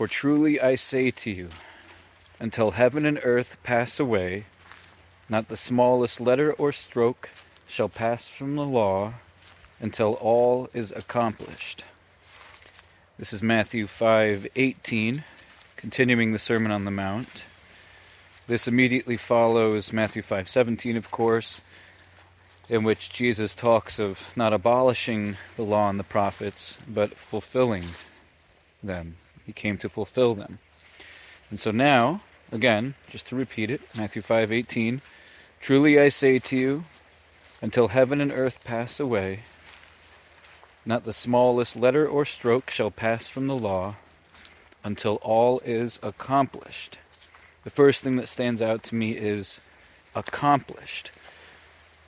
For truly I say to you, until heaven and earth pass away, not the smallest letter or stroke shall pass from the law until all is accomplished. This is Matthew 5:18, continuing the Sermon on the Mount. This immediately follows Matthew 5:17, of course, in which Jesus talks of not abolishing the law and the prophets, but fulfilling them. He came to fulfill them. And so now, again, just to repeat it, Matthew 5:18, truly I say to you, until heaven and earth pass away, not the smallest letter or stroke shall pass from the law until all is accomplished. The first thing that stands out to me is accomplished.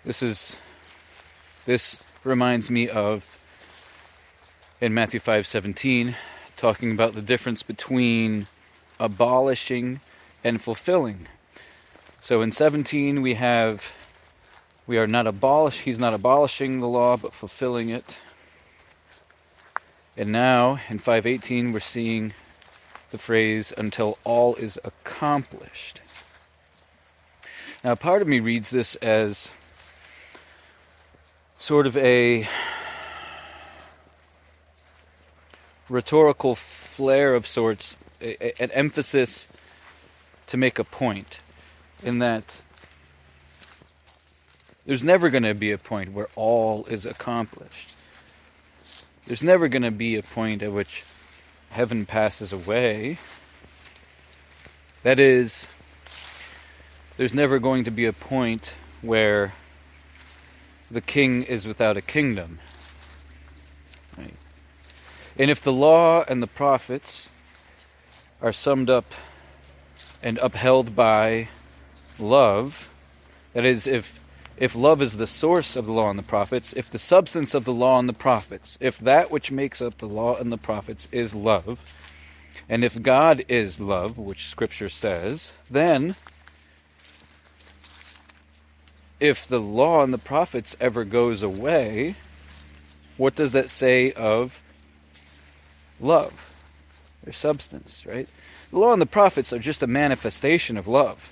This is this reminds me of in Matthew 5:17 talking about the difference between abolishing and fulfilling. So in 17 we have we are not abolish he's not abolishing the law but fulfilling it. And now in 518 we're seeing the phrase until all is accomplished. Now part of me reads this as sort of a rhetorical flair of sorts, an emphasis to make a point, in that there's never going to be a point where all is accomplished. There's never going to be a point at which heaven passes away. That is, there's never going to be a point where the king is without a kingdom. And if the law and the prophets are summed up and upheld by love, that is, if if love is the source of the law and the prophets, if the substance of the law and the prophets, if that which makes up the law and the prophets is love, and if God is love, which Scripture says, then if the law and the prophets ever goes away, what does that say of love, their substance, right? The law and the prophets are just a manifestation of love.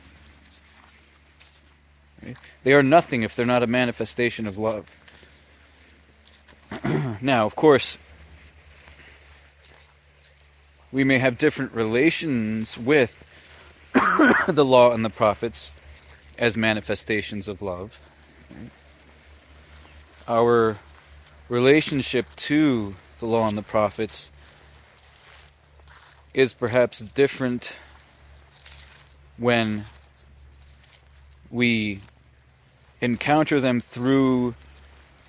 Right? They are nothing if they're not a manifestation of love. now, of course, we may have different relations with the law and the prophets as manifestations of love. Our relationship to the law and the prophets is perhaps different when we encounter them through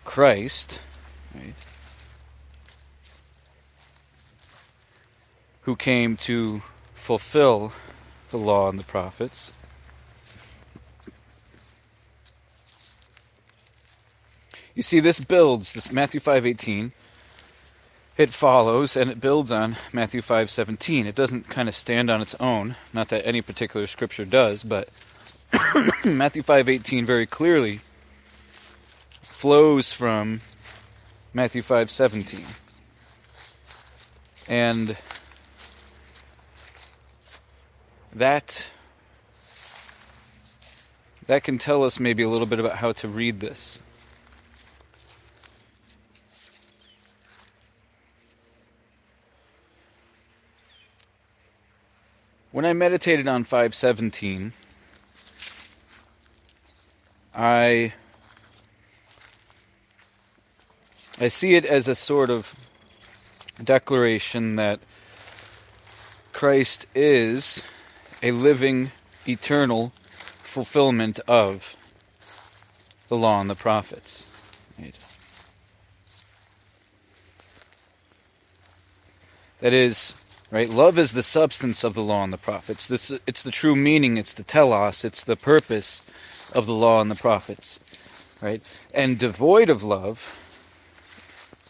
Christ, right, who came to fulfill the law and the prophets. You see, this builds this Matthew five eighteen it follows and it builds on Matthew 5:17. It doesn't kind of stand on its own, not that any particular scripture does, but Matthew 5:18 very clearly flows from Matthew 5:17. And that that can tell us maybe a little bit about how to read this. When I meditated on 517, I I see it as a sort of declaration that Christ is a living, eternal fulfillment of the law and the prophets. Right? That is, Right? Love is the substance of the law and the prophets. This, it's the true meaning, it's the telos, it's the purpose of the law and the prophets. Right? And devoid of love,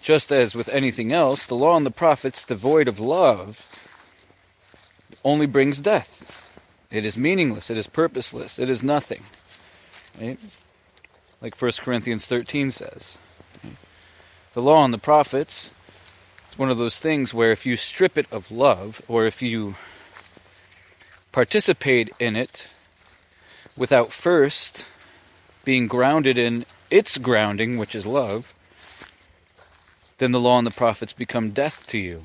just as with anything else, the law and the prophets, devoid of love, only brings death. It is meaningless, it is purposeless, it is nothing. Right? Like 1 Corinthians 13 says. The law and the prophets It's one of those things where if you strip it of love, or if you participate in it without first being grounded in its grounding, which is love, then the law and the prophets become death to you.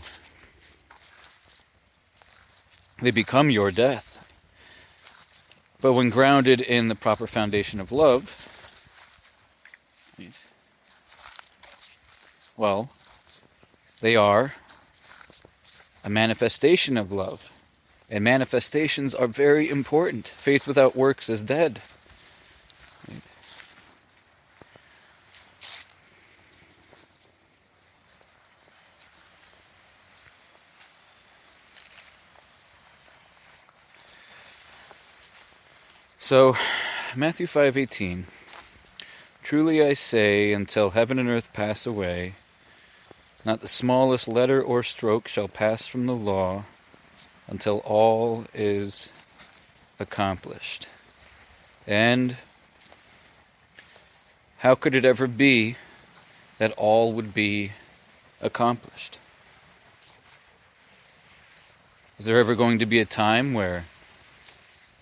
They become your death. But when grounded in the proper foundation of love, well, they are a manifestation of love. And manifestations are very important. Faith without works is dead. So, Matthew 5:18 Truly I say until heaven and earth pass away not the smallest letter or stroke shall pass from the law until all is accomplished. And how could it ever be that all would be accomplished? Is there ever going to be a time where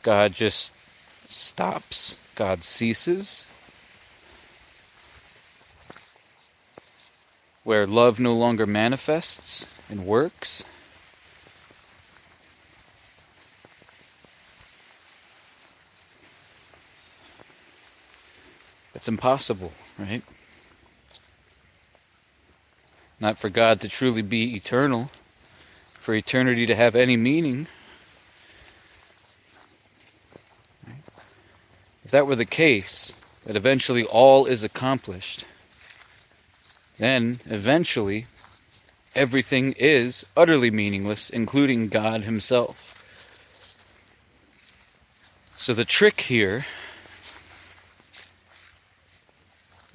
God just stops, God ceases, where love no longer manifests and works. It's impossible, right? Not for God to truly be eternal, for eternity to have any meaning. If that were the case, that eventually all is accomplished, then eventually everything is utterly meaningless, including God Himself. So the trick here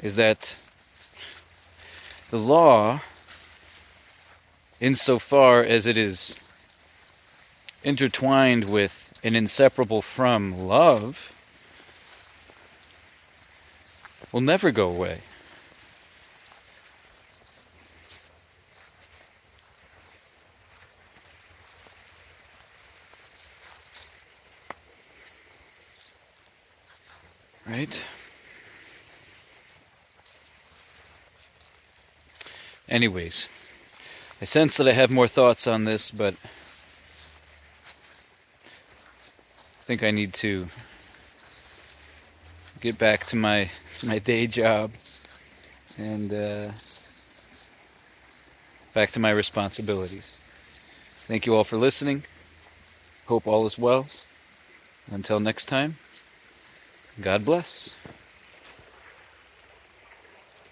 is that the law, insofar as it is intertwined with and inseparable from love, will never go away. Right? Anyways, I sense that I have more thoughts on this, but I think I need to get back to my my day job and uh, back to my responsibilities. Thank you all for listening. Hope all is well. Until next time, God bless.